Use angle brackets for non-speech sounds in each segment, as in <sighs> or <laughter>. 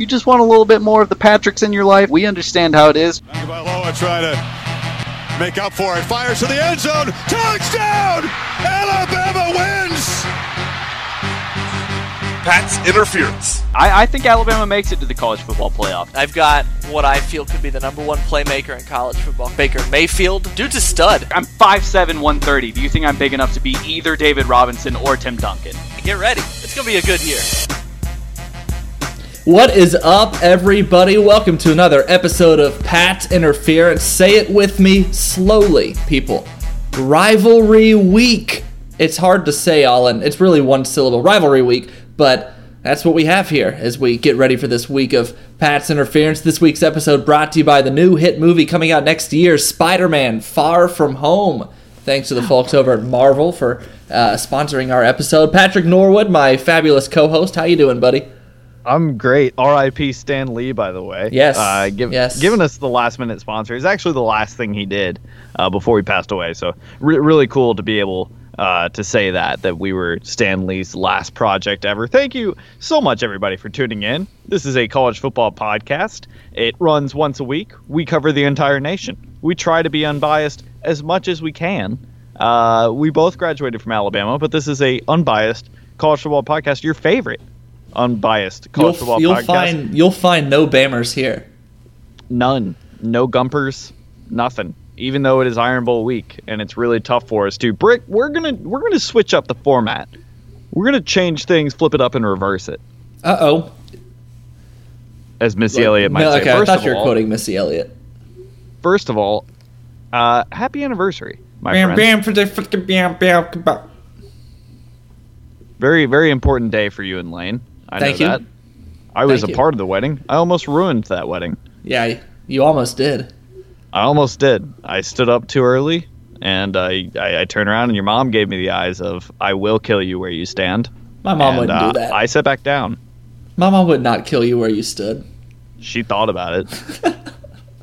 You just want a little bit more of the Patricks in your life. We understand how it is. Tagovailoa trying to make up for it. Fires to the end zone. Touchdown! Alabama wins! Pat's interference. I, I think Alabama makes it to the college football playoff. I've got what I feel could be the number one playmaker in college football. Baker Mayfield, dude's a stud. I'm 5'7", 130. Do you think I'm big enough to be either David Robinson or Tim Duncan? Get ready. It's gonna be a good year. What is up, everybody? Welcome to another episode of Pat's Interference. Say it with me slowly, people. Rivalry week. It's hard to say, Alan. It's really one syllable. Rivalry week, but that's what we have here as we get ready for this week of Pat's Interference. This week's episode brought to you by the new hit movie coming out next year, Spider-Man: Far From Home. Thanks to the folks over at Marvel for uh, sponsoring our episode. Patrick Norwood, my fabulous co-host. How you doing, buddy? I'm great. R.I.P. Stan Lee, by the way. Yes. Uh, give, yes. Giving us the last minute sponsor. It's actually the last thing he did uh, before he passed away. So re- really cool to be able uh, to say that that we were Stan Lee's last project ever. Thank you so much, everybody, for tuning in. This is a college football podcast. It runs once a week. We cover the entire nation. We try to be unbiased as much as we can. Uh, we both graduated from Alabama, but this is a unbiased college football podcast. Your favorite unbiased college You'll, football you'll podcast. find you'll find no Bammers here. None. No Gumpers. Nothing. Even though it is Iron Bowl week and it's really tough for us to brick, we're gonna we're gonna switch up the format. We're gonna change things, flip it up, and reverse it, Uh oh. as Missy Elliott might No, say. okay, I thought you were all, quoting Missy Elliott. first of all, uh, happy anniversary, my Bam, friend. bam, for the fucking bam, bam, bam. Very very important day for you and Lane. I Thank know you. that. I was Thank a you. part of the wedding. I almost ruined that wedding. Yeah, you almost did. I almost did. I stood up too early, and I, I, I turned around, and your mom gave me the eyes of "I will kill you where you stand." My mom and, wouldn't uh, do that. I sat back down. My mom would not kill you where you stood. She thought about it. <laughs>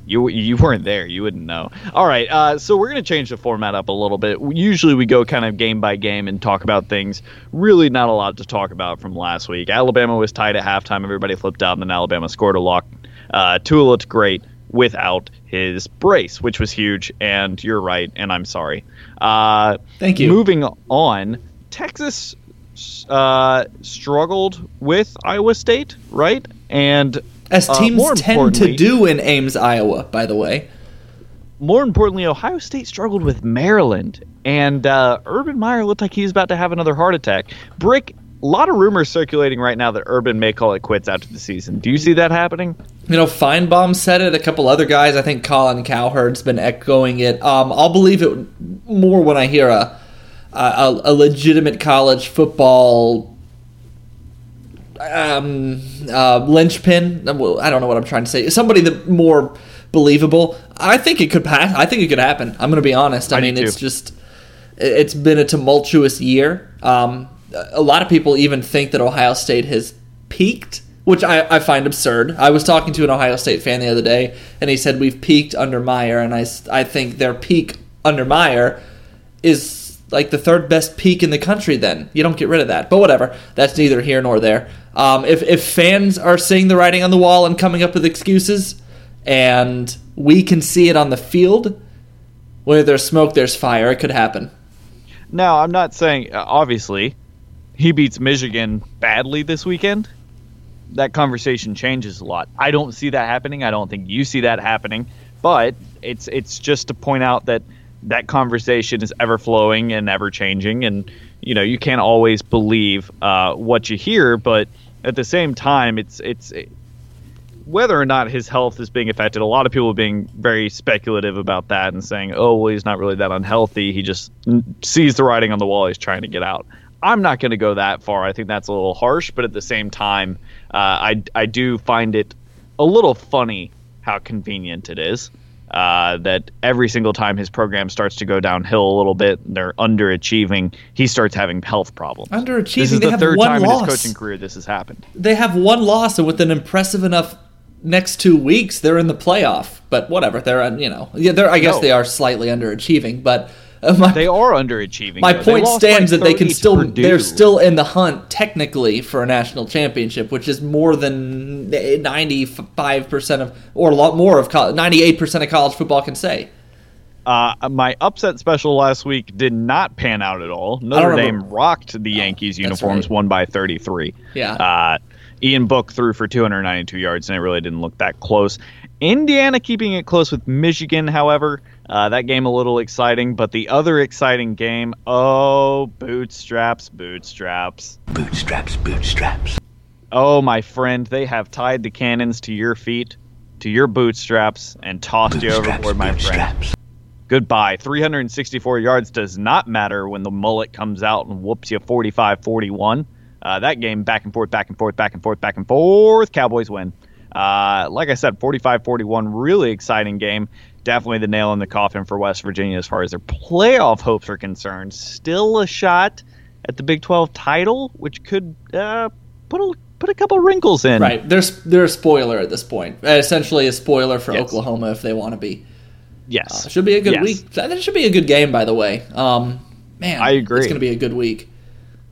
you you weren't there. You wouldn't know. All right. Uh, so we're gonna change the format up a little bit. Usually we go kind of game by game and talk about things. Really, not a lot to talk about from last week. Alabama was tied at halftime. Everybody flipped out, and then Alabama scored a lock. Uh, Tua looked great without his brace, which was huge. And you're right, and I'm sorry. Uh, Thank you. Moving on, Texas uh, struggled with Iowa State, right? And As uh, teams more tend to do in Ames, Iowa, by the way. more importantly, Ohio State struggled with Maryland, and uh, Urban Meyer looked like he was about to have another heart attack. Brick, a lot of rumors circulating right now that Urban may call it quits after the season. Do you see that happening? You know, Finebaum said it. A couple other guys. I think Colin Cowherd's been echoing it. Um, I'll believe it more when I hear a a, a legitimate college football um, uh, linchpin. Well, I don't know what I'm trying to say. Somebody that more believable. I think it could pass. I think it could happen. I'm going to be honest. I, I mean, it's too. just it's been a tumultuous year. Um, a lot of people even think that Ohio State has peaked, which I, I find absurd. I was talking to an Ohio State fan the other day, and he said we've peaked under Meyer, and I I think their peak under Meyer is like the third best peak in the country. Then you don't get rid of that, but whatever. That's neither here nor there. Um, if if fans are seeing the writing on the wall and coming up with excuses, and we can see it on the field, where there's smoke, there's fire. It could happen. No, I'm not saying. Uh, obviously, he beats Michigan badly this weekend. That conversation changes a lot. I don't see that happening. I don't think you see that happening. But it's it's just to point out that that conversation is ever flowing and ever changing, and you know you can't always believe uh, what you hear. But at the same time, it's it's whether or not his health is being affected, a lot of people are being very speculative about that and saying, "Oh, well, he's not really that unhealthy. He just sees the writing on the wall. He's trying to get out." I'm not going to go that far. I think that's a little harsh, but at the same time, uh, I I do find it a little funny how convenient it is. Uh, that every single time his program starts to go downhill a little bit, they're underachieving. He starts having health problems. Underachieving, This is they the have third time in his coaching career this has happened. They have one loss, and with an impressive enough next two weeks, they're in the playoff. But whatever, they're you know, yeah, they're. I guess No. they are slightly underachieving, but my, They are underachieving. my though. Point stands by that they can still they're still in the hunt technically for a national championship, which is more than ninety five percent of or a lot more of ninety eight percent of college football can say. Uh, my upset special last week did not pan out at all. Notre Dame rocked the Yankees uniforms, right. won by 33. Yeah. Uh, Ian Book threw for 292 yards, and it really didn't look that close. Indiana keeping it close with Michigan, however. Uh, that game a little exciting, but the other exciting game, oh, bootstraps, bootstraps. Bootstraps, bootstraps. Oh, my friend, they have tied the cannons to your feet, to your bootstraps, and tossed you overboard, my friend. Goodbye. 364 yards does not matter when the mullet comes out and whoops you 45 41. Uh, that game back and forth, back and forth, back and forth, back and forth. Cowboys win. Uh, like I said, 45 41, really exciting game. Definitely the nail in the coffin for West Virginia as far as their playoff hopes are concerned. Still a shot at the Big 12 title, which could uh, put a put a couple wrinkles in. Right. There's they're a spoiler at this point. Essentially a spoiler for Yes. Oklahoma if they want to be. Yes. Uh, should be a good Yes. week. That should be a good game by the way. Um man, I agree. It's going to be a good week.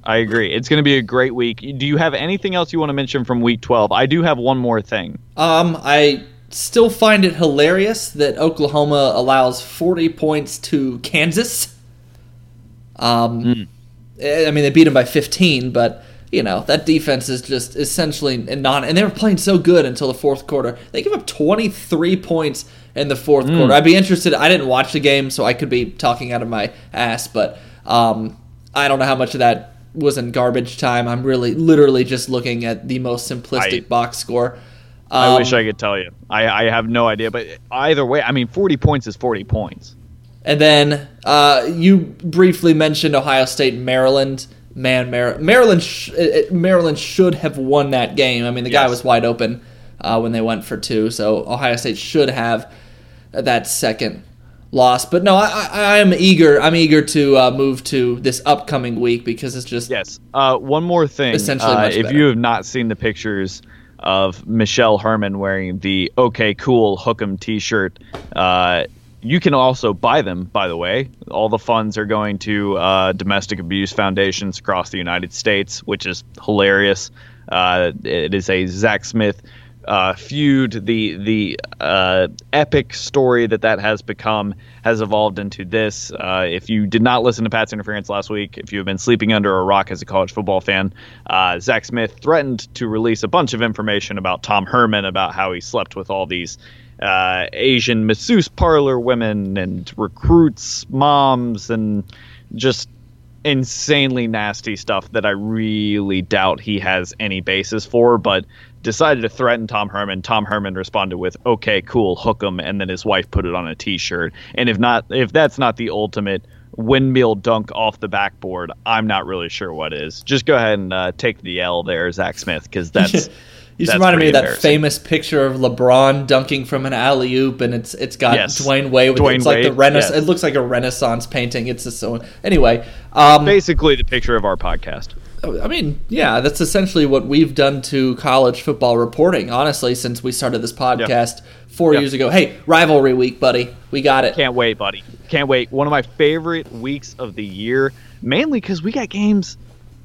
I agree. It's going to be a great week. Do you have anything else you want to mention from week 12? I do have one more thing. Um, I still find it hilarious that Oklahoma allows 40 points to Kansas. Um, I mean, they beat them by 15, but you know that defense is just essentially non. And they were playing so good until the fourth quarter. They give up 23 points in the fourth quarter. I'd be interested. I didn't watch the game, so I could be talking out of my ass, but um, I don't know how much of that was in garbage time. I'm really, literally just looking at the most simplistic I- box score. I Um, wish I could tell you. I, I have no idea, but either way, I mean, 40 points is 40 points. And then uh, you briefly mentioned Ohio State, Maryland. Man, Mar- Maryland, sh- Maryland should have won that game. I mean, the guy was wide open uh, when they went for two, so Ohio State should have that second loss. But no, I, I, am eager. I'm eager to uh, move to this upcoming week because it's just Yes. Uh, one more thing. Essentially uh, if better. you have not seen the pictures of Michelle Herman wearing the OK Cool Hook'em t shirt, uh, you can also buy them, by the way. All the funds are going to uh, domestic abuse foundations across the United States, which is hilarious. Uh, it is a Zach Smith uh, feud. The the uh, epic story that that has become has evolved into this. Uh, if you did not listen to Pat's interference last week, if you have been sleeping under a rock as a college football fan, uh, Zach Smith threatened to release a bunch of information about Tom Herman about how he slept with all these uh, Asian masseuse parlor women and recruits, moms, and just insanely nasty stuff that I really doubt he has any basis for, but decided to threaten Tom Herman. Tom Herman responded with, "Okay, cool, hook him," and then his wife put it on a T-shirt. And if not, if that's not the ultimate windmill dunk off the backboard, I'm not really sure what is. Just go ahead and uh, take the L there, Zach Smith, because that's. <laughs> You just reminded me of that famous picture of LeBron dunking from an alley oop, and it's it's got Yes. Dwyane Wade. With Dwyane it's like the Wade, Renaissance. yes. It looks like a Renaissance painting. It's just so. Anyway, um, Basically, the picture of our podcast. I mean, yeah, that's essentially what we've done to college football reporting. Honestly, since we started this podcast four Yeah. years ago. Hey, rivalry week, buddy. We got it. Can't wait, buddy. Can't wait. One of my favorite weeks of the year, mainly because we got games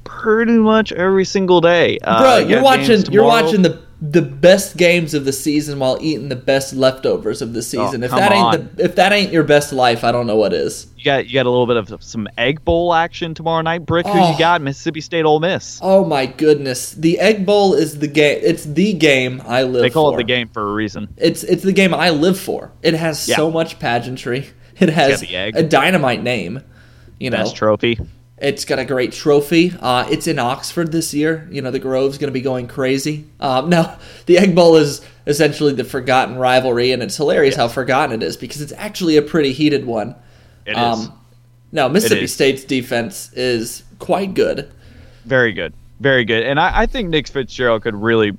pretty much every single day. Uh, Bro, we you're watching. You're watching the the best games of the season while eating the best leftovers of the season. if Oh, come that ain't on. the, if that ain't your best life, I don't know what is. You got you got a little bit of some egg bowl action tomorrow night. Brick, who Oh. you got? Mississippi State, Ole Miss. Oh my goodness, the Egg Bowl is the game. It's the game I live. They call for. it the game for a reason. It's it's the game I live for. It has Yeah. so much pageantry. <laughs> It has a dynamite name. You know, Best trophy. It's got a great trophy. Uh, it's in Oxford this year. You know, the Grove's going to be going crazy. Um, no, <laughs> the Egg Bowl is essentially the forgotten rivalry, and it's hilarious how forgotten it is because it's actually a pretty heated one. It is Um, No, Mississippi is. State's defense is quite good. very good, very good. And I, I think Nick Fitzgerald could really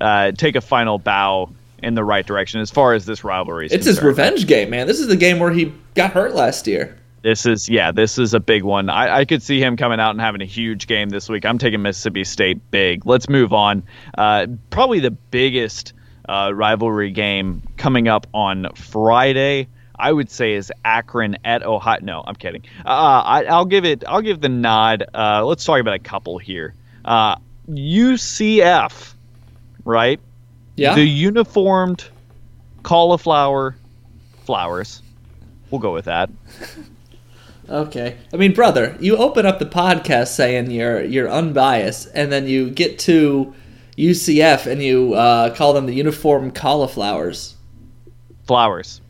uh, take a final bow in the right direction as far as this rivalry is It's his revenge game, man. This is the game where he got hurt last year. This is yeah, this is a big one. I, I could see him coming out and having a huge game this week. I'm taking Mississippi State big. Let's move on. Uh, probably the biggest uh, rivalry game coming up on Friday. I would say is Akron at Ohio. No, I'm kidding. Uh, I, I'll give it. I'll give the nod. Uh, let's talk about a couple here. Uh, UCF, right? Yeah. The uniformed cauliflower flowers. We'll go with that. <laughs> Okay. I mean, brother, you open up the podcast saying you're you're unbiased, and then you get to UCF and you uh, call them the uniform cauliflowers. Flowers.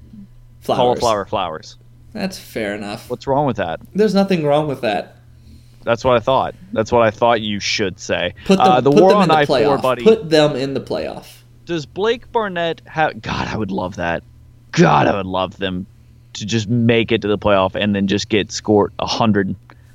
Flowers. Cauliflower flowers. That's fair enough. What's wrong with that? There's nothing wrong with that. That's what I thought. That's what I thought you should say. Put them, uh, the put war them in the I playoff. buddy. Put them in the playoff. Does Blake Barnett have? God, I would love that. God, I would love them to just make it to the playoff and then just get scored 100,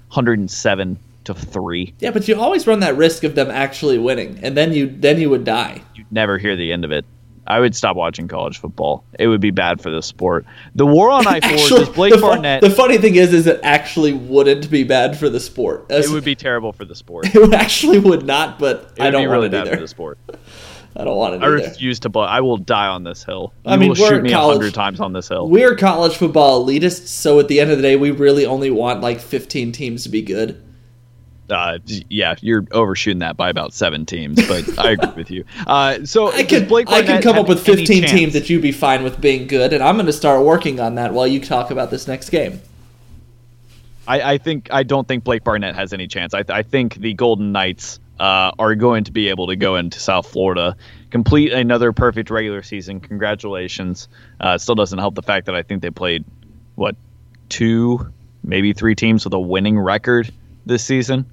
107 to three. Yeah, but you always run that risk of them actually winning, and then you then you would die. You'd never hear the end of it. I would stop watching college football. It would be bad for the sport. The war on I four. Does Blake the, fu- Barnett? the funny thing is, is it actually wouldn't be bad for the sport. it would be terrible for the sport. <laughs> It It actually would not, but would I don't be really bad either. for the sport. <laughs> <laughs> I don't want it I refuse to. But I will die on this hill. I mean, will we're shoot me a college- hundred times on this hill. We're college football elitists, so at the end of the day, we really only want like 15 teams to be good. Uh, yeah, you're overshooting that by about seven teams, but I agree <laughs> with you. Uh, so I could Blake I can come up with 15 teams that you'd be fine with being good, and I'm going to start working on that while you talk about this next game. I, I think I don't think Blake Barnett has any chance. I, I think the Golden Knights uh, are going to be able to go into South Florida, complete another perfect regular season. Congratulations. Uh, still doesn't help the fact that I think they played what two, maybe three teams with a winning record this season.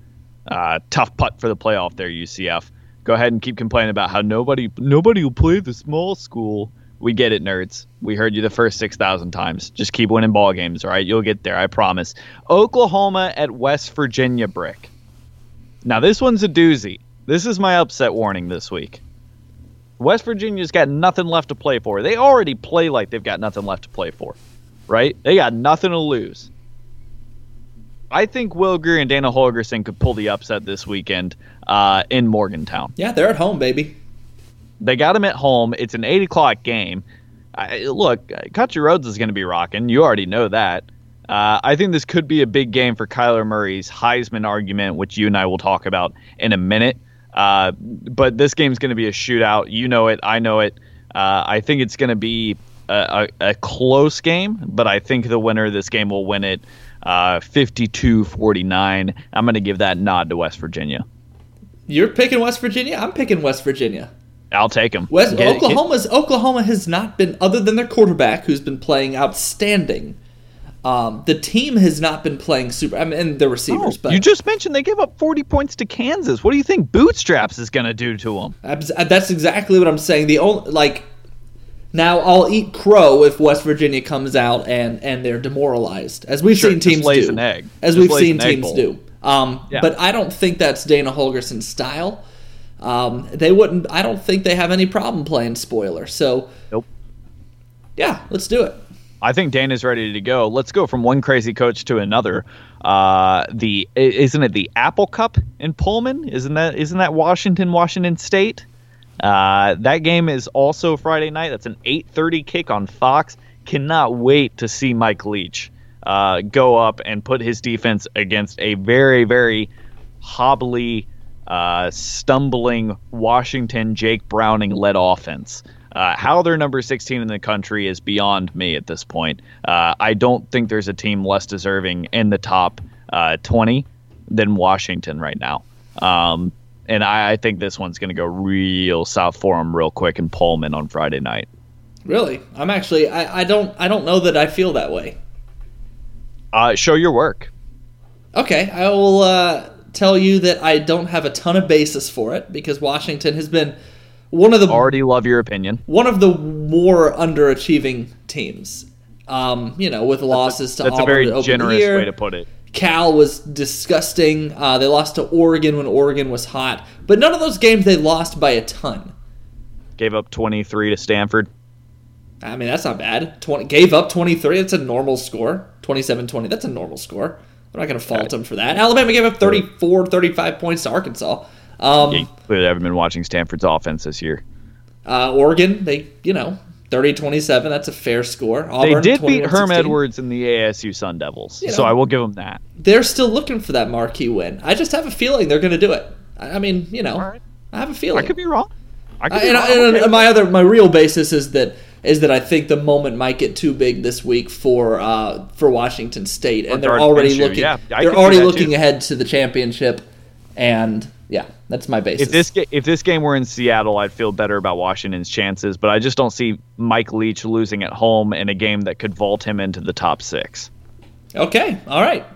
Uh, tough putt for the playoff there, UCF. Go ahead and keep complaining about how nobody nobody will play the small school. We get it, nerds. We heard you the first six thousand times. Just keep winning ball games, all right? You'll get there, I promise. Oklahoma at West Virginia Brick. Now this one's a doozy. This is my upset warning this week. West Virginia's got nothing left to play for. They already play like they've got nothing left to play for, right? They got nothing to lose. I think Will Grier and Dana Holgorsen could pull the upset this weekend uh, in Morgantown. Yeah, they're at home, baby. They got him at home. It's an eight o'clock game. I, look, Country Roads is going to be rocking. You already know that. Uh, I think this could be a big game for Kyler Murray's Heisman argument, which you and I will talk about in a minute. Uh, but this game's going to be a shootout. You know it. I know it. Uh, I think it's going to be a, a, a close game, but I think the winner of this game will win it uh, 52 49. I'm going to give that nod to West Virginia. You're picking West Virginia. I'm picking West Virginia. I'll take them. West Oklahoma's Oklahoma has not been other than their quarterback, who's been playing outstanding. Um, the team has not been playing super. I mean, and the receivers, but Oh, you just mentioned they gave up 40 points to Kansas. What do you think Bootstraps is going to do to them? That's exactly what I'm saying. The only like now I'll eat crow if West Virginia comes out and and they're demoralized, as we've Sure, seen teams do. an egg. As Just we've seen teams do. Um, Yeah. But I don't think that's Dana Holgorsen's style. Um, they wouldn't. I don't think they have any problem playing spoiler. So Nope. yeah, let's do it. I think Dan is ready to go. Let's go from one crazy coach to another. Uh, the isn't it the Apple Cup in Pullman? Isn't that isn't that Washington, Washington State? Uh, that game is also Friday night. That's an 8:30 kick on Fox. Cannot wait to see Mike Leach uh, go up and put his defense against a very very hobbly, uh, stumbling Washington Jake Browning led offense. Uh, how they're number 16 in the country is beyond me at this point. Uh, I don't think there's a team less deserving in the top uh, 20 than Washington right now. Um, and I, I think this one's going to go real south for them real quick in Pullman on Friday night. Really, I'm actually. I, I don't. I don't know that I feel that way. Uh, show your work. Okay, I will uh, tell you that I don't have a ton of basis for it because Washington has been one of the Already love your opinion. one of the more underachieving teams. Um, you know, with losses to That's a Auburn very to open the generous year. way to put it. Cal was disgusting. Uh, they lost to Oregon when Oregon was hot, but none of those games they lost by a ton. Gave up 23 to Stanford. I mean, that's not bad. 20, gave up 23. That's a normal score. 27-20. That's a normal score. I'm not going to fault them for that. Alabama gave up 34, 35 points to Arkansas. Um, You clearly haven't been watching Stanford's offense this year. Uh, Oregon, they you know 30-27, that's a fair score. They Auburn, did beat 21-16. Herm Edwards and the ASU Sun Devils, You so know. I will give them that. They're still looking for that marquee win. I just have a feeling they're going to do it. I I mean, you know, right. I have a feeling. I could be wrong. I could I- be and, wrong. I- and Okay. my other my real basis is that is that I think the moment might get too big this week for uh, for Washington State, and they're already looking yeah, they're already looking too. ahead to the championship, and yeah, that's my basis. If this if this game were in Seattle, I'd feel better about Washington's chances, but I just don't see Mike Leach losing at home in a game that could vault him into the top six. okay, all right,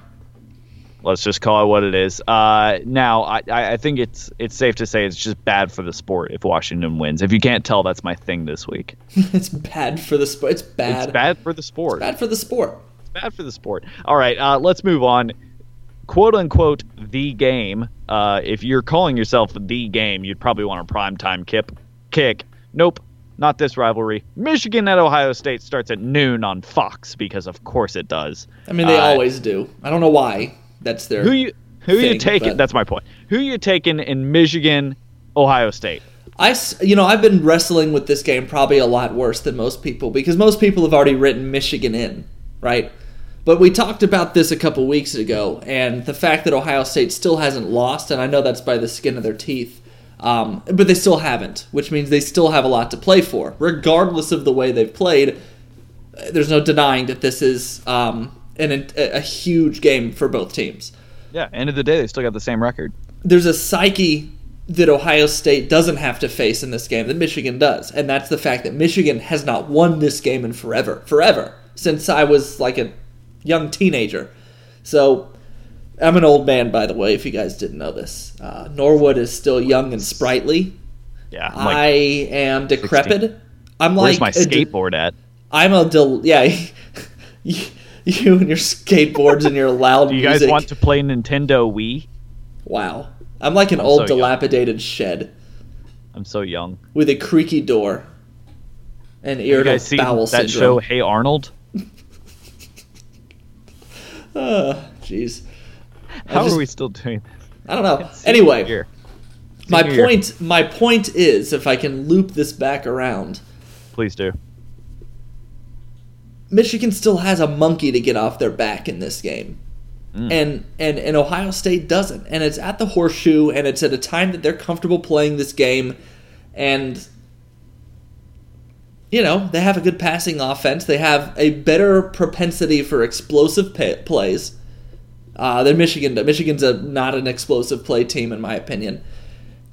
Let's just call it what it is. Uh, now, I, I think it's it's safe to say it's just bad for the sport if Washington wins. If you can't tell, that's my thing this week. <laughs> it's bad for the sport. It's bad. It's bad for the sport. Bad for the sport. It's bad for the sport. All right, uh, let's move on. Quote unquote, the game. Uh, if you're calling yourself the game, you'd probably want a primetime kip, kick. Nope, not this rivalry. Michigan at Ohio State starts at noon on Fox because, of course, it does. I mean, they Uh, always do. I don't know why. That's their Who you who you taking? but- That's my point. Who you taking in Michigan, Ohio State? I, you know, I've been wrestling with this game probably a lot worse than most people because most people have already written Michigan in, right? But we talked about this a couple weeks ago, and the fact that Ohio State still hasn't lost, and I know that's by the skin of their teeth, um, but they still haven't, which means they still have a lot to play for, regardless of the way they've played. There's no denying that this is um, an, a, a huge game for both teams Yeah, end of the day, they still got the same record. there's a psyche that Ohio State doesn't have to face in this game that Michigan does, and that's the fact that Michigan has not won this game in forever, forever since I was like a young teenager. So I'm an old man, by the way, if you guys didn't know this. Uh, Norwood is still young and sprightly. Yeah, I'm I am decrepit. I'm like where's my a de- skateboard at? I'm a del- yeah. <laughs> you you and your skateboards and your loud Do you guys music. want to play Nintendo Wii? Wow. I'm like an old so young. dilapidated shed. I'm so young. with a creaky door and You irritable guys see bowel that show. Hey Arnold? Ah, Jeez, How just- are we still doing this? I don't know. Anyway, my point. My point is, if I can loop this back around, Please do. Michigan still has a monkey to get off their back in this game. Mm. And, and and Ohio State doesn't. And it's at the horseshoe and it's at a time that they're comfortable playing this game and you know, they have a good passing offense. They have a better propensity for explosive pa- plays uh, than Michigan. Michigan's a, not an explosive play team, in my opinion.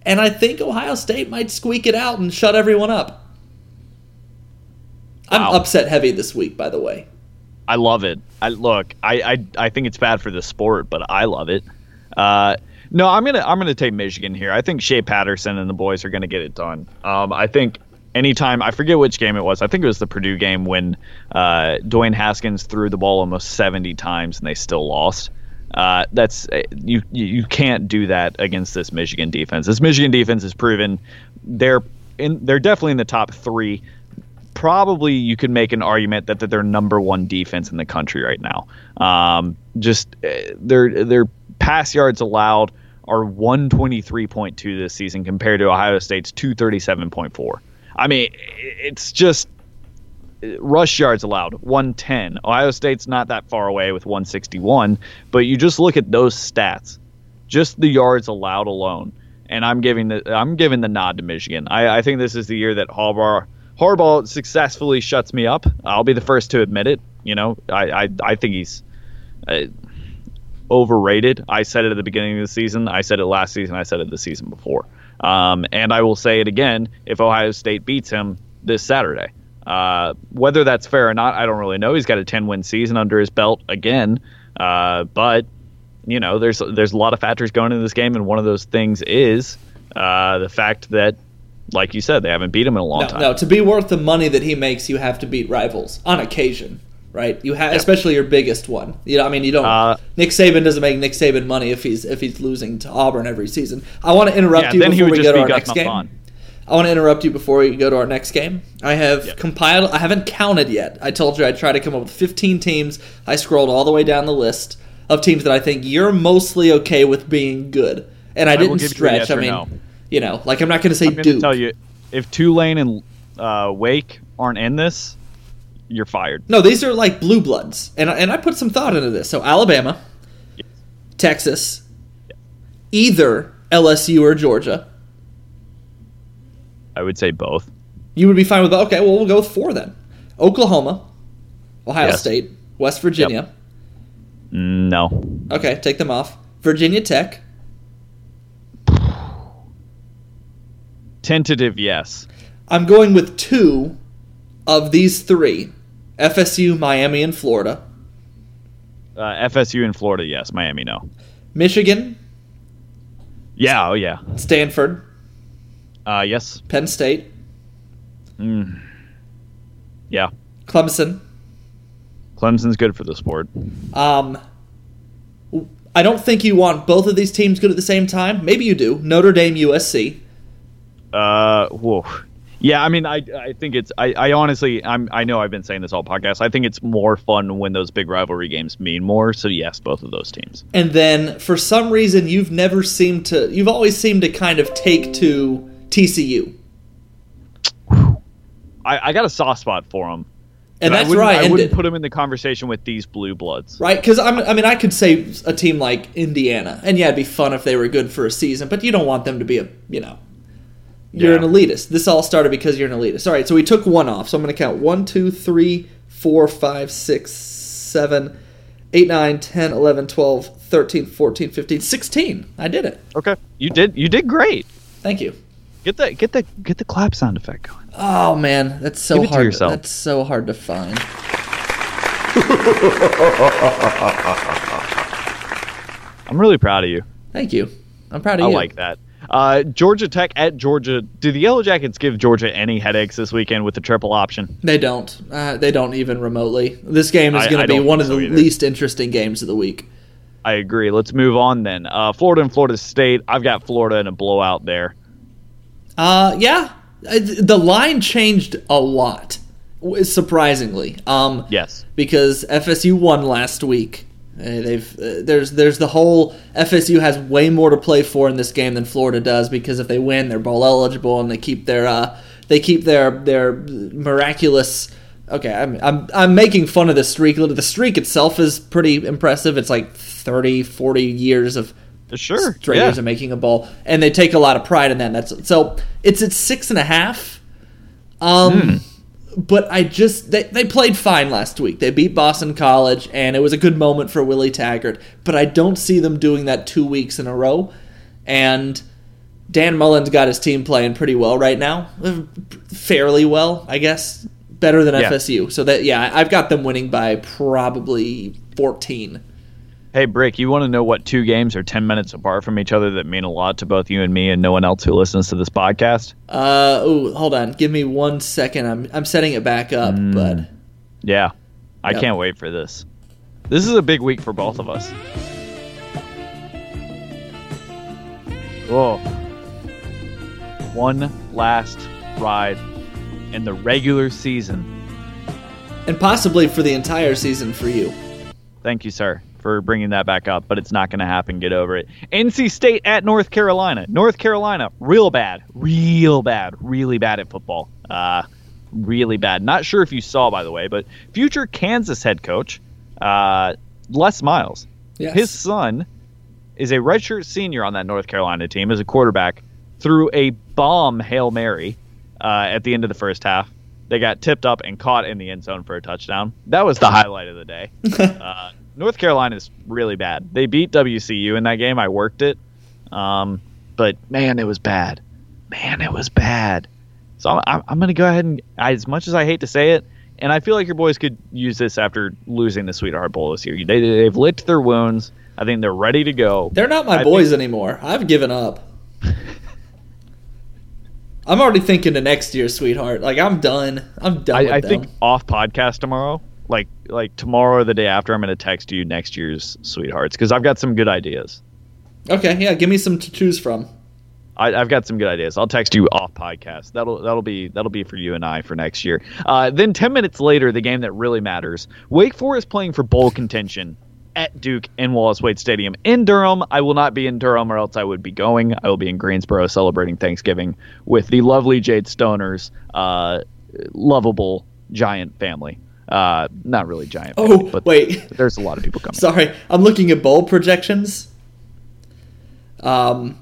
And I think Ohio State might squeak it out and shut everyone up. I'm upset heavy this week, by the way. I love it. I look. I, I I think it's bad for the sport, but I love it. Uh, no, I'm gonna I'm gonna take Michigan here. I think Shea Patterson and the boys are gonna get it done. Um, I think anytime I forget which game it was. I think it was the Purdue game when uh, Dwayne Haskins threw the ball almost 70 times and they still lost. Uh, that's you you you can't do that against this Michigan defense. This Michigan defense has proven they're in they're definitely in the top three probably you could make an argument that, that they're number one defense in the country right now. Um, just uh, their their pass yards allowed are 123.2 this season compared to Ohio State's 237.4. I mean, it's just rush yards allowed 110. Ohio State's not that far away with 161, but you just look at those stats, just the yards allowed alone, and I'm giving the I'm giving the nod to Michigan. I, I think this is the year that Harbaugh Harbaugh successfully shuts me up. I'll be the first to admit it. You know, I I, I think he's. Uh, overrated. I said it at the beginning of the season. I said it last season. I said it the season before. Um, and I will say it again if Ohio State beats him this Saturday. Uh, whether that's fair or not, I don't really know. He's got a 10 win season under his belt again. Uh, but, you know, there's there's a lot of factors going into this game, and one of those things is uh, the fact that, like you said, they haven't beat him in a long No, time. no, to be worth the money that he makes, you have to beat rivals on occasion, right? You have, especially your biggest one. You know, I mean, you don't. Uh, Nick Saban doesn't make Nick Saban money if he's if he's losing to Auburn every season. I want to interrupt Yeah, you before we go to our next game. I want to interrupt you before we go to our next game. I have compiled. I haven't counted yet. I told you I'd try to come up with 15 teams. I scrolled all the way down the list of teams that I think you're mostly okay with being good, and I, will didn't give you a stretch. yes I mean, no. you know, like I'm not going to say I'm Duke. tell you if Tulane and uh, Wake aren't in this, you're fired. No, these are like blue bloods, and and I put some thought into this. So Alabama, Texas, either LSU or Georgia. I would say both. You would be fine with okay. Well, we'll go with four then. Oklahoma, Ohio Yes. State, West Virginia. Mm, No. Okay, take them off. Virginia Tech, Tentative, yes. I'm going with two of these three: FSU, Miami, and Florida. Uh, FSU in Florida, yes. Miami, no. Michigan, Yeah, oh yeah. Stanford, Uh, yes. Penn State, Yeah. Clemson. Clemson's good for the sport. Um, I don't think you want both of these teams good at the same time. Maybe you do. Notre Dame, USC. Uh, whoa. Yeah, I mean, I I think it's I, I honestly I'm I know I've been saying this all podcast. I think it's more fun when those big rivalry games mean more. So yes, both of those teams. And then for some reason you've never seemed to you've always seemed to kind of take to TCU. I, I got a soft spot for them. And that's I I wouldn't put them in the conversation with these blue bloods. right? Because I mean, I could say a team like Indiana, and yeah, it'd be fun if they were good for a season, but you don't want them to be a, you know, you're Yeah. an elitist. This all started because you're an elitist. All right, so we took one off. So I'm going to count one, two, three, four, five, six, seven, eight, nine, 10, 11, 12, 13, 14, 15, 16. I did it. Okay, you did you did great. Thank you. Get the get the get the clap sound effect going. Oh man, that's so to hard. yourself. That's so hard to find. <laughs> I'm really proud of you. Thank you. I'm proud of I you. I like that. Uh, Georgia Tech at Georgia. Do the Yellow Jackets give Georgia any headaches this weekend with the triple option? They don't. Uh, they don't even remotely. This game is going to be one of the either. least interesting games of the week. I agree. Let's move on then. Uh, Florida and Florida State. I've got Florida in a blowout there. Uh, yeah, Uh, the line changed a lot, surprisingly. Um, Yes. because FSU won last week. Uh, they've uh, there's there's the whole FSU has way more to play for in this game than Florida does because if they win, they're bowl eligible and they keep their uh, they keep their their miraculous. Okay, I'm, I'm I'm making fun of the streak. The streak itself is pretty impressive. It's like 30, 40 years of Sure. straight yeah. years of making a bowl, and they take a lot of pride in that. That's so it's at six and a half. Um, but I just they they played fine last week. They beat Boston College, and it was a good moment for Willie Taggart. But I don't see them doing that two weeks in a row, and. Dan Mullen's got his team playing pretty well right now, fairly well, I guess, better than Yeah. FSU. So that yeah, I've got them winning by probably fourteen. Hey, Brick, you want to know what two games are 10 minutes apart from each other that mean a lot to both you and me and no one else who listens to this podcast? Uh oh, hold on. Give me one second. I'm I'm setting it back up, but Yeah. I Yep. can't wait for this. This is a big week for both of us. Whoa. One last ride in the regular season. and possibly for the entire season for you. Thank you, sir, for bringing that back up, but it's not going to happen. Get over it. NC State at North Carolina. North Carolina, real bad, real bad, really bad at football. Uh, really bad. Not sure if you saw, by the way, but future Kansas head coach, uh, Les Miles. Yes. His son is a redshirt senior on that North Carolina team as a quarterback. Threw a bomb hail mary uh, at the end of the first half. They got tipped up and caught in the end zone for a touchdown. That was the highlight of the day. <laughs> uh, North Carolina is really bad. They beat WCU in that game. I worked it, um, but man, it was bad. Man, it was bad. So I'm, I'm, going to go ahead and, as much as I hate to say it, and I feel like your boys could use this after losing the Sweetheart Bowl this year. They, they've licked their wounds. I think they're ready to go. They're not my I boys think- anymore. I've given up. <laughs> I'm already thinking to next year, sweetheart. Like I'm done. I'm done. with I, I think off podcast tomorrow, like like tomorrow or the day after, I'm going to text you next year's Sweethearts because I've got some good ideas. Okay, yeah. Give me some to choose from. I, I've got some good ideas. I'll text you off podcast. That'll that'll be that'll be for you and I for next year. Uh, then ten minutes later, the game that really matters. Wake Forest playing for bowl contention at Duke in Wallace Wade Stadium in Durham. I will not be in Durham, or else I would be going. I will be in Greensboro celebrating Thanksgiving with the lovely Jade Stoners, uh, lovable giant family. Uh, not really giant. Oh, family, but wait. there's a lot of people <laughs> coming. Sorry, I'm looking at bowl projections. Um,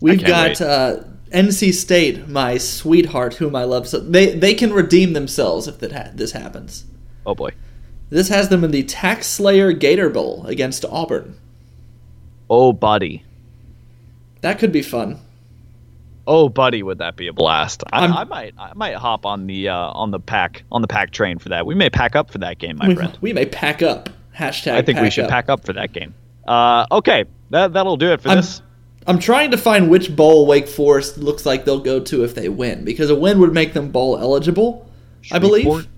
we've got uh, NC State, my sweetheart, whom I love. So they they can redeem themselves if that ha- this happens. oh boy. This has them in the TaxSlayer Gator Bowl against Auburn. Oh buddy. That could be fun. Oh, buddy, would that be a blast? I, I'm- might, I might hop on the uh, on the pack on the pack train for that. We may pack up for that game, my We, friend. we may pack up. Hashtag. I think we should up. pack up for that game. Uh, okay, that that'll do it for I'm, this. I'm trying to find which bowl Wake Forest looks like they'll go to if they win, because a win would make them bowl eligible. I believe.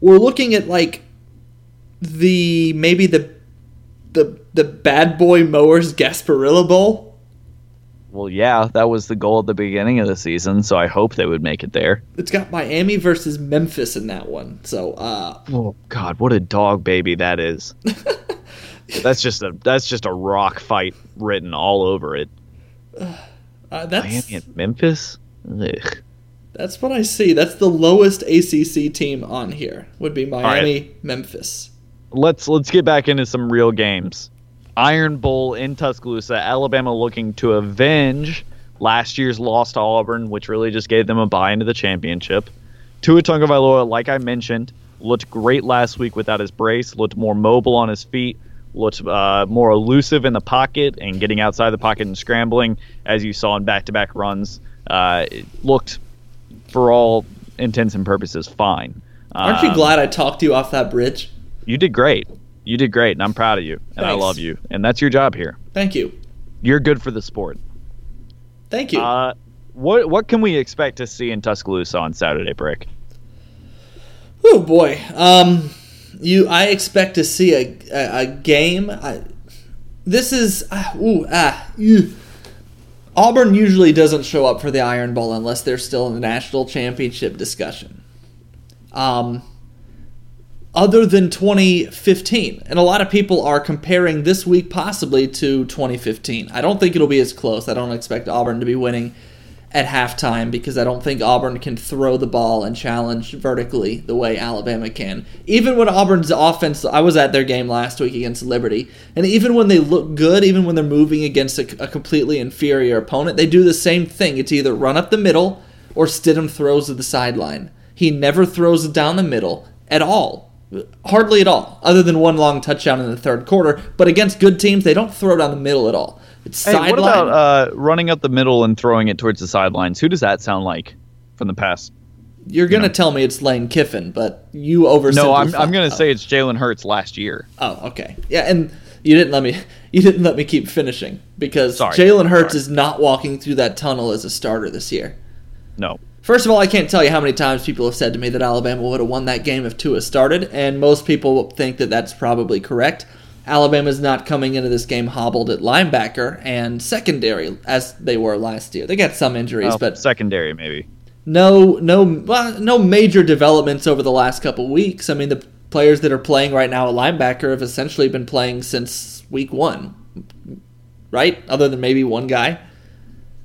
We're looking at like the maybe the the the Bad Boy Mowers Gasparilla Bowl. Well, yeah, that was the goal at the beginning of the season, so I hope they would make it there. It's got Miami versus Memphis in that one. So uh Oh God, what a dog baby that is. <laughs> that's just a that's just a rock fight written all over it. uh, that's Miami and Memphis. Ugh. that's what I see. That's the lowest ACC team on here. Would be Miami, Memphis. let's let's get back into some real games. Iron Bowl in Tuscaloosa, Alabama looking to avenge last year's loss to Auburn, which really just gave them a buy into the championship. Tua Tagovailoa, like I mentioned, looked great last week without his brace. Looked more mobile on his feet. Looked uh, more elusive in the pocket and getting outside the pocket and scrambling, as you saw in back-to-back runs. Uh, it looked, for all intents and purposes, fine. Aren't you Um, glad I talked to you off that bridge? you did great. You did great, and I'm proud of you, and I love you, and that's your job here. Thank you. You're good for the sport. Thank you. Uh, what what can we expect to see in Tuscaloosa on Saturday, Brick? Oh boy. Um, you. I expect to see a a, a game. I, this is ah, ooh ah. ew. Auburn usually doesn't show up for the Iron Bowl unless they're still in the national championship discussion. Um, other than 2015, and a lot of people are comparing this week possibly to 2015. I don't think it'll be as close. I don't expect Auburn to be winning at halftime because I don't think Auburn can throw the ball and challenge vertically the way Alabama can. Even when Auburn's offense, I was at their game last week against Liberty, and even when they look good, even when they're moving against a, a completely inferior opponent, they do the same thing. It's either run up the middle or Stidham throws to the sideline. He never throws it down the middle at all. Hardly at all, other than one long touchdown in the third quarter. But against good teams, they don't throw down the middle at all. It's Hey, sideline. what about uh, running up the middle and throwing it towards the sidelines? Who does that sound like from the past? You're gonna tell me it's Lane Kiffin, but you oversimplify. No, I'm I'm gonna Oh. say it's Jalen Hurts last year. Oh, okay. Yeah, and you didn't let me. <laughs> You didn't let me keep finishing because. Jalen Hurts Sorry. is not walking through that tunnel as a starter this year. No, First of all, I can't tell you how many times people have said to me that Alabama would have won that game if Tua started, and most people think that that's probably correct. Alabama's not coming into this game hobbled at linebacker and secondary as they were last year. They got some injuries, but secondary maybe. no no well, no major developments over the last couple weeks. I mean, the players that are playing right now at linebacker have essentially been playing since week one, right? Other than maybe one guy.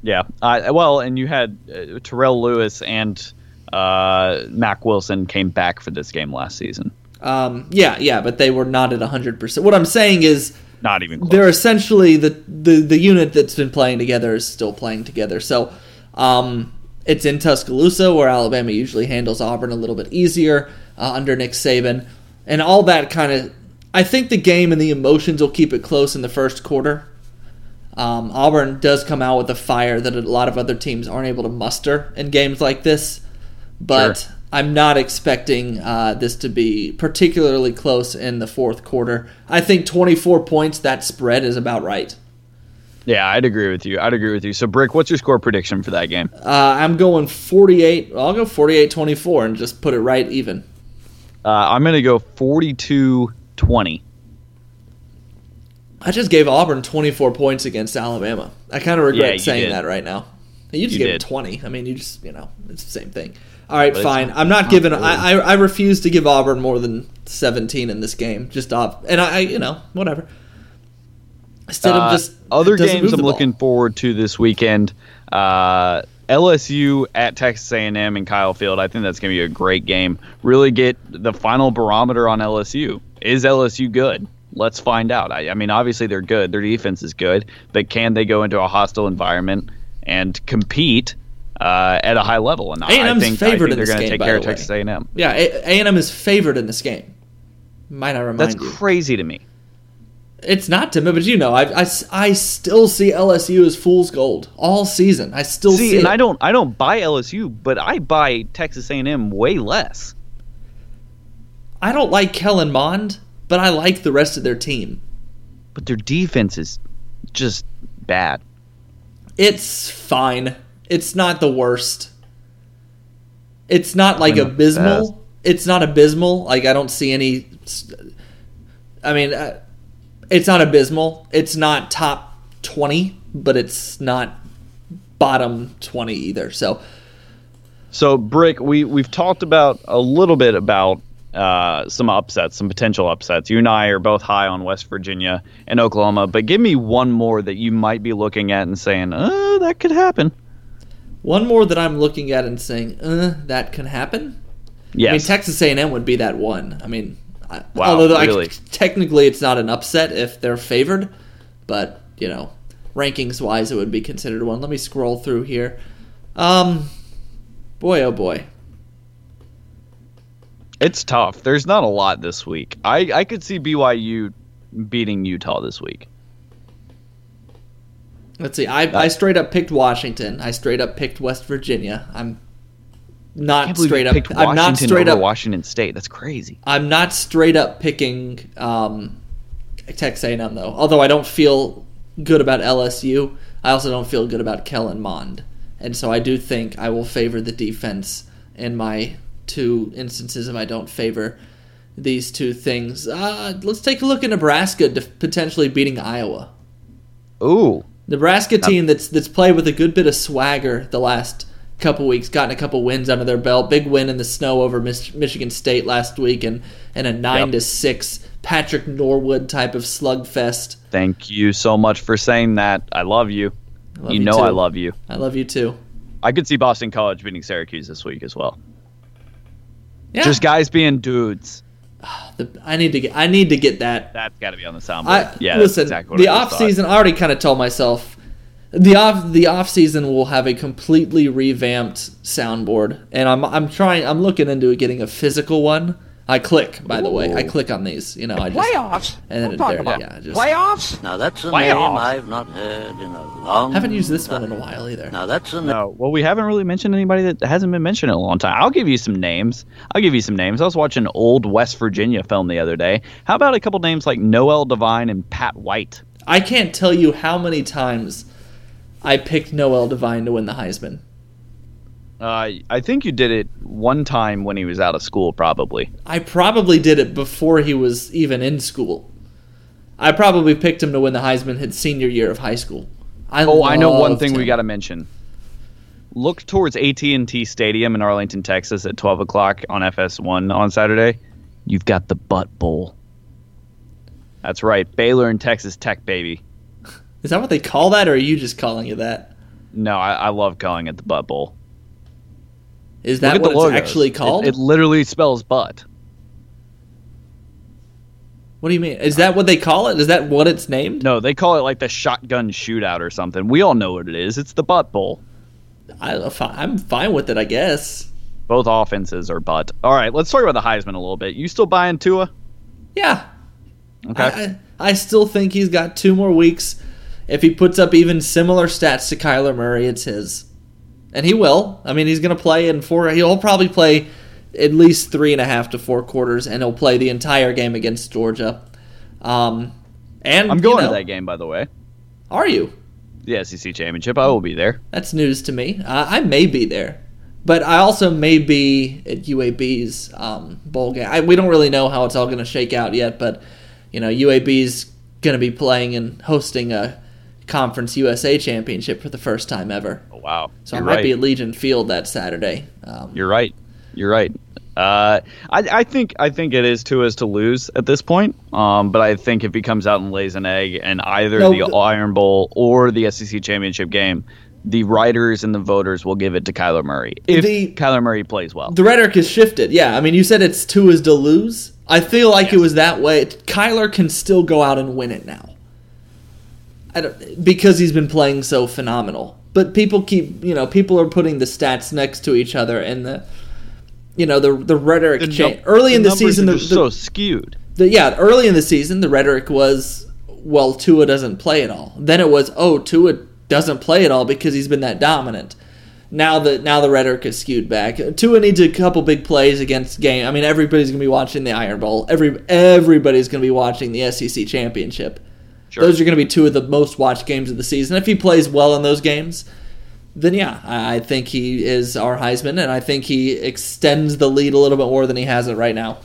Yeah. Uh, well, and you had uh, Terrell Lewis and uh, Mack Wilson came back for this game last season. Um, yeah, yeah, but they were not at hundred percent. What I'm saying is Not even close. they're essentially the, the the unit that's been playing together is still playing together. So um, it's in Tuscaloosa where Alabama usually handles Auburn a little bit easier uh, under Nick Saban, and all that kind of. I think the game and the emotions will keep it close in the first quarter. Um, Auburn does come out with a fire that a lot of other teams aren't able to muster in games like this, but Sure. I'm not expecting uh, this to be particularly close in the fourth quarter. I think 24 points, that spread is about right. yeah, I'd agree with you. I'd agree with you. So, Brick, what's your score prediction for that game? Uh, I'm going 48. I'll go 48 24 and just put it right even. Uh, I'm going to go 42 20. I just gave Auburn 24 points against Alabama. I kind of regret Yeah, saying did. that right now. You just You gave did. 20. I mean, you just, you know, it's the same thing. All right, But fine. I'm not giving. I, I I refuse to give Auburn more than 17 in this game. Just off, and I, I you know whatever. Instead Uh, of just other games I'm looking forward to this weekend. Uh, LSU at Texas A&M and Kyle Field. I think that's going to be a great game. Really get the final barometer on LSU. Is LSU good? Let's find out. I, I mean, obviously they're good. Their defense is good, but can they go into a hostile environment and compete uh, at a high level? And I A&M's think, I favored think in they're going to game, take care of. Texas A&M. Yeah, A and M is favored in this game. Might I remind That's you? crazy to me. It's not to me, but you know, I, I, I still see LSU as fool's gold all season. I still see, See, and it. I don't, I don't buy LSU, but I buy Texas A&M way less. I don't like Kellen Mond, but I like the rest of their team. But their defense is just bad. It's fine. It's not the worst. It's not like know, abysmal. It's not abysmal. Like I don't see any. I mean, uh, it's not abysmal. It's not top twenty, but it's not bottom twenty either. So So, Brick, we we've talked about a little bit about uh, some upsets, some potential upsets. You and I are both high on West Virginia and Oklahoma, but give me one more that you might be looking at and saying, "Uh, that could happen." one more that I'm looking at and saying, uh, that can happen. Yes. I mean, Texas A&M would be that one. I mean, I, Wow, although I- really? technically it's not an upset if they're favored, but you know, rankings wise, it would be considered one. Let me scroll through here. Um, boy, oh boy, it's tough. There's not a lot this week. I I could see BYU beating Utah this week. let's see. I I straight up picked Washington. I straight up picked West Virginia. I'm not straight up. I'm not straight up. Washington State. That's crazy. I'm not straight up picking um, Texas A&M though. Although I don't feel good about LSU, I also don't feel good about Kellen Mond, and so I do think I will favor the defense in my two instances if I don't favor these two things. Uh, let's take a look at Nebraska potentially beating Iowa. Ooh, Nebraska team that's that's played with a good bit of swagger the last couple weeks, gotten a couple wins under their belt. Big win in the snow over Mich- Michigan State last week, and and a nine Yep. to six Patrick Norwood type of slugfest. thank you so much for saying that. I love you. love you you know I love you. I love you too. I could see Boston College beating Syracuse this week as well. Yeah, Just guys being dudes. <sighs> the, I need to get I need to get that. That's got to be on the soundboard. I yeah, listen. exactly what the I off thought. season, I already kind of told myself the off the off season will have a completely revamped soundboard, and I'm I'm trying. I'm looking into getting a physical one. I click, by the way. I click on these. You know, I just Playoffs? and then Don't there- about yeah, just- playoffs. Now that's a Playoffs. name I've not heard in a long haven't used this one in a while either. Now that's a name. No, well, we haven't really mentioned anybody that hasn't been mentioned in a long time. I'll give you some names. I'll give you some names. I was watching an old West Virginia film the other day. How about a couple names like Noel Devine and Pat White? I can't tell you how many times I picked Noel Devine to win the Heisman. Uh, I think you did it one time when he was out of school, probably. I probably did it before he was even in school. I probably picked him to win the Heisman his senior year of high school. I Oh, I know one thing we got to mention. Look towards AT&T Stadium in Arlington, Texas, at 12 o'clock on FS1 on Saturday. You've got the Butt Bowl. That's right, Baylor and Texas Tech, baby. Is that what they call that, or are you just calling it that? No, I, I love calling it the Butt Bowl. Is that what it's logos. actually It- called? It, literally spells butt. what do you mean? Is that what they call it? Is that what it's named? No, they call it like the shotgun shootout or something. We all know what it is. It's the Butt Bowl. I, I'm fine with it, I guess. Both offenses are butt. All right, let's talk about the Heisman a little bit. You still buying Tua? Yeah, Okay. I, I, I still think he's got two more weeks. If he puts up even similar stats to Kyler Murray, it's his. And he will. I mean, he's going to play in four. He'll probably play at least three and a half to four quarters, and he'll play the entire game against Georgia. Um, and I'm you going know- to that game, by the way. Are you? The SEC championship. I will be there. That's news to me. Uh, I may be there, but I also may be at UAB's um, bowl game. I, we don't really know how it's all going to shake out yet, but you know, UAB's going to be playing and hosting a Conference USA championship for the first time ever. Wow. So You're I might right. be at Legion Field that Saturday. Um, You're right. You're right. Uh, I, I think I think it is Tua's to lose at this point. Um, but I think if he comes out and lays an egg in either No, the but- Iron Bowl or the SEC championship game, the writers and the voters will give it to Kyler Murray if The- Kyler Murray plays well. the rhetoric has shifted. Yeah, I mean, you said it's Tua's to lose. I feel like it was that way. Kyler can still go out and win it now. I don't, because he's been playing so phenomenal. But people keep, you know, people are putting the stats next to each other, and the, you know, the the rhetoric The num- early in the season. are The, the- so skewed. the, yeah, early in the season, the rhetoric was, well, Tua doesn't play at all. Then it was, oh, Tua doesn't play at all because he's been that dominant. Now the now the rhetoric is skewed back. Tua needs a couple big plays against game. I mean, everybody's gonna be watching the Iron Bowl. Every everybody's gonna be watching the SEC championship. Sure. Those are gonna be two of the most watched games of the season. If he plays well in those games, then yeah, I think he is our Heisman, and I think he extends the lead a little bit more than he has it right now.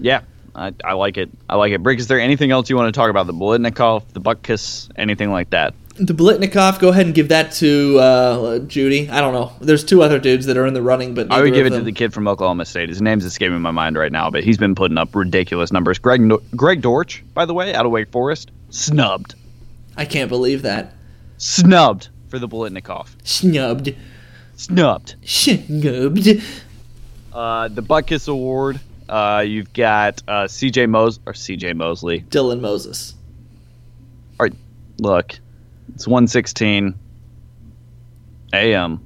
Yeah, I, I like it. I like it. Brick, is there anything else you want to talk about? The Biletnikoff, the butt kiss, anything like that? The Biletnikoff, go ahead and give that to uh, Jeudy. I don't know. There's two other dudes that are in the running, but I would give it to the kid from Oklahoma State. His name's escaping my mind right now, but he's been putting up ridiculous numbers. Greg Greg Dortch, by the way, out of Wake Forest, snubbed, I can't believe that. snubbed for the Biletnikoff, Snubbed. snubbed. Snubbed. Uh, the Butkus Award. Uh, you've got uh, C.J. Mos or C.J. Mosley. Dylan Moses. All right, look, it's 1:16 a.m.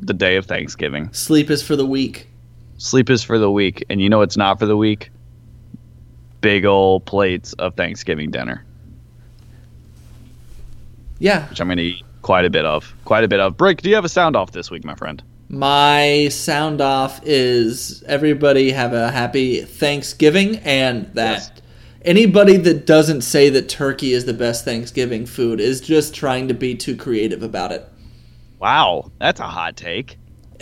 the day of Thanksgiving. Sleep is for the weak. Sleep is for the weak, and you know it's not for the weak. Big old plates of Thanksgiving dinner, Yeah. which I'm going to eat quite a bit of. Quite a bit of. Brick, do you have a sound off this week, my friend? My sound off is everybody have a happy Thanksgiving and that Yes. anybody that doesn't say that turkey is the best Thanksgiving food is just trying to be too creative about it. Wow, that's a hot take.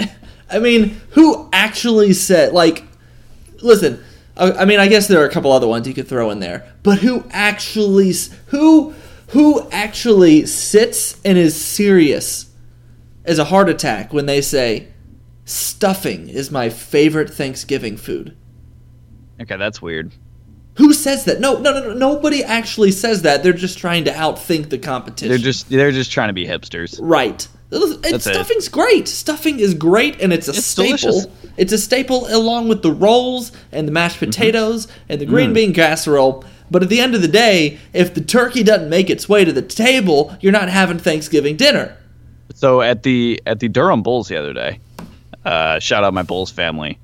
<laughs> I mean, who actually said like? Listen, I, I mean, I guess there are a couple other ones you could throw in there, but who actually who who actually sits and is serious as a heart attack when they say stuffing is my favorite Thanksgiving food? Okay, that's weird. Who says that? No, no, no, no. Nobody actually says that. They're just trying to outthink the competition. They're just they're just trying to be hipsters. Right. And That's it. stuffing's great. Stuffing is great, and it's a It's staple. delicious. It's a staple along with the rolls and the mashed Mm-hmm. potatoes and the Mm. green bean casserole. But at the end of the day, if the turkey doesn't make its way to the table, you're not having Thanksgiving dinner. So at the at the Durham Bulls the other day, uh, shout out my Bulls family.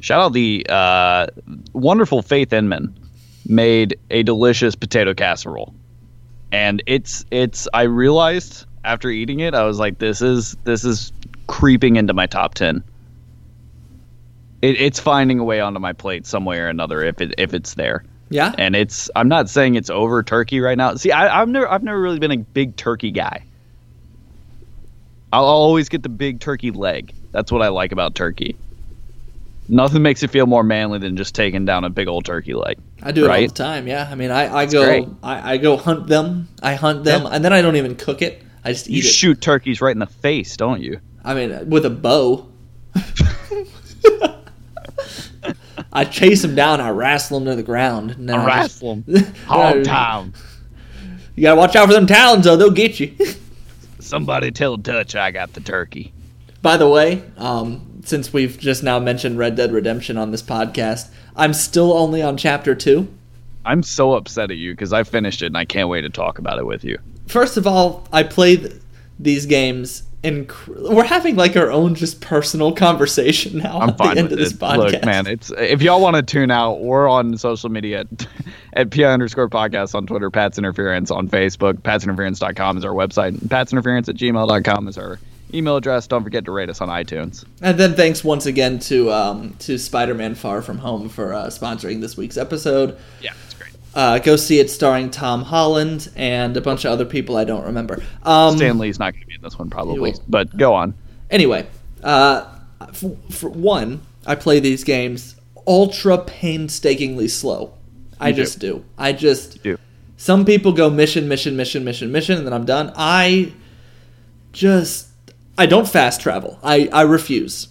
Shout out the uh, wonderful Faith Inman made a delicious potato casserole, and it's it's. I realized after eating it, I was like, this is this is creeping into my top ten. It, it's finding a way onto my plate some way or another if it if it's there. Yeah. And it's I'm not saying it's over turkey right now. See, I, I've never I've never really been a big turkey guy. I'll always get the big turkey leg. That's what I like about turkey. Nothing makes it feel more manly than just taking down a big old turkey leg. I do it all right? the time. Yeah. I mean, I, I go I, I go hunt them. I hunt them, and then I don't even cook it. I just eat You it. shoot turkeys right in the face, don't you? I mean, with a bow. <laughs> I chase them down. I wrestle them to the ground. then I Wrestle. <laughs> Hog time. You gotta watch out for them talons, though. They'll get you. <laughs> Somebody tell Dutch I got the turkey. By the way, um, since we've just now mentioned Red Dead Redemption on this podcast, I'm still only on chapter two. I'm so upset at you because I finished it and I can't wait to talk about it with you. First of all, I played these games, and we're having like our own just personal conversation now I'm at fine the end of this it. podcast. Look, man, it's if y'all want to tune out, we're on social media <laughs> at, at PI underscore podcast on Twitter, Pat's Interference on Facebook, patsinterference.com is our website, patsinterference at gmail.com is our email address. Don't forget to rate us on iTunes. And then thanks once again to um, to Spider-Man: Far From Home for uh, sponsoring this week's episode. Yeah, it's great. Uh, go see it, starring Tom Holland and a bunch of other people I don't remember. Um, Stan Lee's not going to be this one probably, but go on. Anyway, uh, for, for one, I play these games ultra painstakingly slow. I You do. just do. I just. do. Some people go mission, mission, mission, mission, mission, and then I'm done. I just. I don't fast travel. I, I refuse.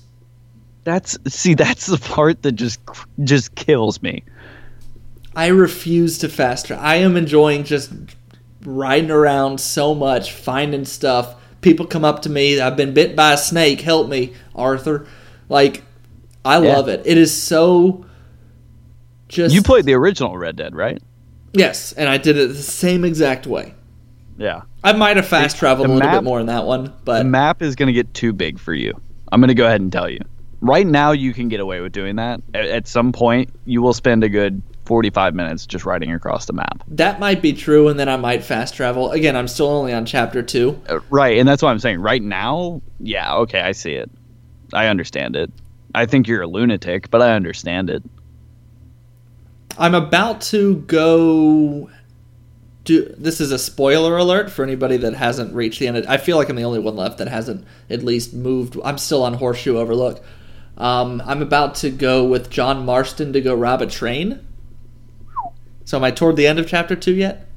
That's see, that's the part that just just kills me. I refuse to fast travel. I am enjoying just riding around so much, finding stuff. People come up to me. I've been bit by a snake. Help me, Arthur. Like, I Yeah. love it. It is so. Just You played the original Red Dead, right? yes, and I did it the same exact way. Yeah. I might have fast traveled the a little map- bit more in that one, but The map is going to get too big for you. I'm going to go ahead and tell you. Right now, you can get away with doing that. At, at some point, you will spend a good 45 minutes just riding across the map. that might be true, and then I might fast travel. Again, I'm still only on chapter two. Uh, right, and that's what I'm saying. Right now, yeah, okay, I see it. I understand it. I think you're a lunatic, but I understand it. I'm about to go. Do this is a spoiler alert for anybody that hasn't reached the end. Of, I feel like I'm the only one left that hasn't at least moved. I'm still on Horseshoe Overlook. Um, I'm about to go with John Marston to go rob a train. So am I toward the end of chapter two yet?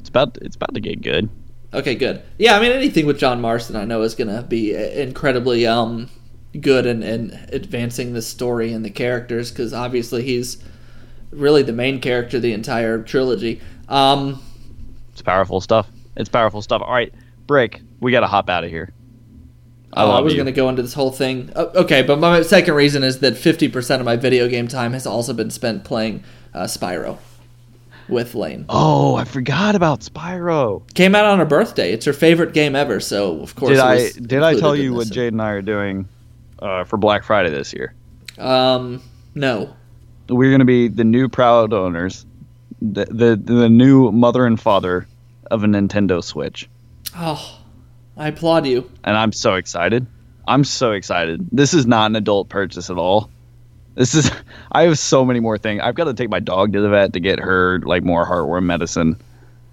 It's about it's about to get good. Okay, good. Yeah, I mean anything with John Marston, I know is going to be incredibly um, good in, in advancing the story and the characters because obviously he's really the main character of the entire trilogy. Um, It's powerful stuff. It's powerful stuff. All right, break. We got to hop out of here. I oh, I was going to go into this whole thing. Uh, okay, but my second reason is that 50% of my video game time has also been spent playing uh, Spyro with Lane. Oh, I forgot about Spyro. Came out on her birthday. It's her favorite game ever, so of course. Did I did I tell you what. Jade and I are doing uh, for Black Friday this year? Um, no. We're going to be the new proud owners, the, the the new mother and father of a Nintendo Switch, Oh, I applaud you. and I'm so excited. I'm so excited. This is not an adult purchase at all. This is <laughs> I have so many more things. I've got to take my dog to the vet to get her like more heartworm medicine.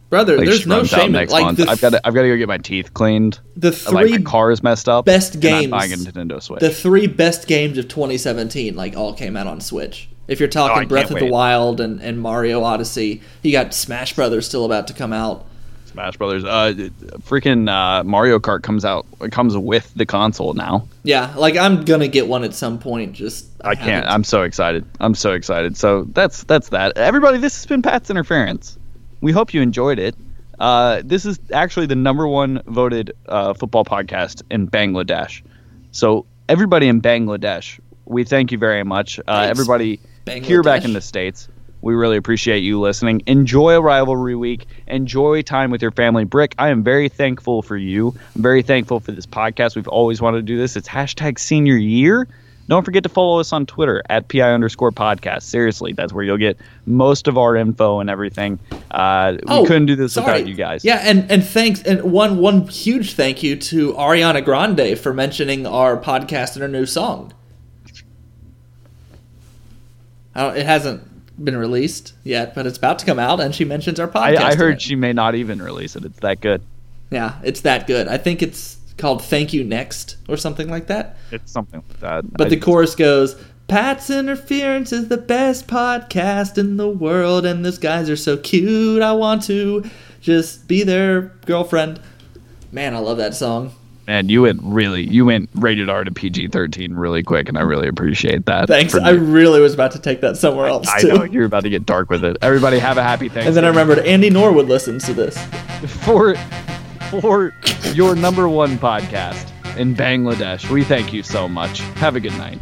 Brother, Like there's no shame in next like month. the, I've got to I've got to go get my teeth cleaned. the three car is messed up. best I'm buying Nintendo Switch. the three best games of 2017 like all came out on Switch. If you're Oh, talking can't Breath of the. Wild and, and Mario Odyssey, you got Smash Brothers still about to come out. Smash Brothers. Uh, freaking uh, Mario Kart comes out. It comes with the console now. Yeah, like I'm gonna get one at some point. Just I can't. I'm so excited. I'm so excited. So that's that's that. Everybody, this has been Pat's Interference. We hope you enjoyed it. Uh, this is actually the number one voted uh, football podcast in Bangladesh. So everybody in Bangladesh, we thank you very much. Uh, everybody here back in the states, we really appreciate you listening. Enjoy a rivalry week. Enjoy time with your family. Brick, I am very thankful for you. I'm very thankful for this podcast. We've always wanted to do this. It's hashtag senior year. Don't forget to follow us on Twitter at PI underscore podcast. Seriously, that's where you'll get most of our info and everything. Uh, we Oh, couldn't do this sorry. without you guys. Yeah, and and thanks and one one huge thank you to Ariana Grande for mentioning our podcast and her new song. It hasn't been released yet, but it's about to come out, and she mentions our podcast. I in heard she may not even release it. It's that good. Yeah, it's that good. I think it's called "Thank You Next" or something like that. It's something like that. But I- the chorus goes, Pat's Interference is the best podcast in the world, and those guys are so cute. I want to just be their girlfriend. Man, I love that song. Man, you went really, you went rated R to PG thirteen really quick, and I really appreciate that. Thanks. I really was about to take that somewhere else, I too. know you're about to get dark with it. Everybody, have a happy Thanksgiving. And then I remembered Andy Norwood listens to this. for for your number one podcast in Bangladesh. We thank you so much. Have a good night.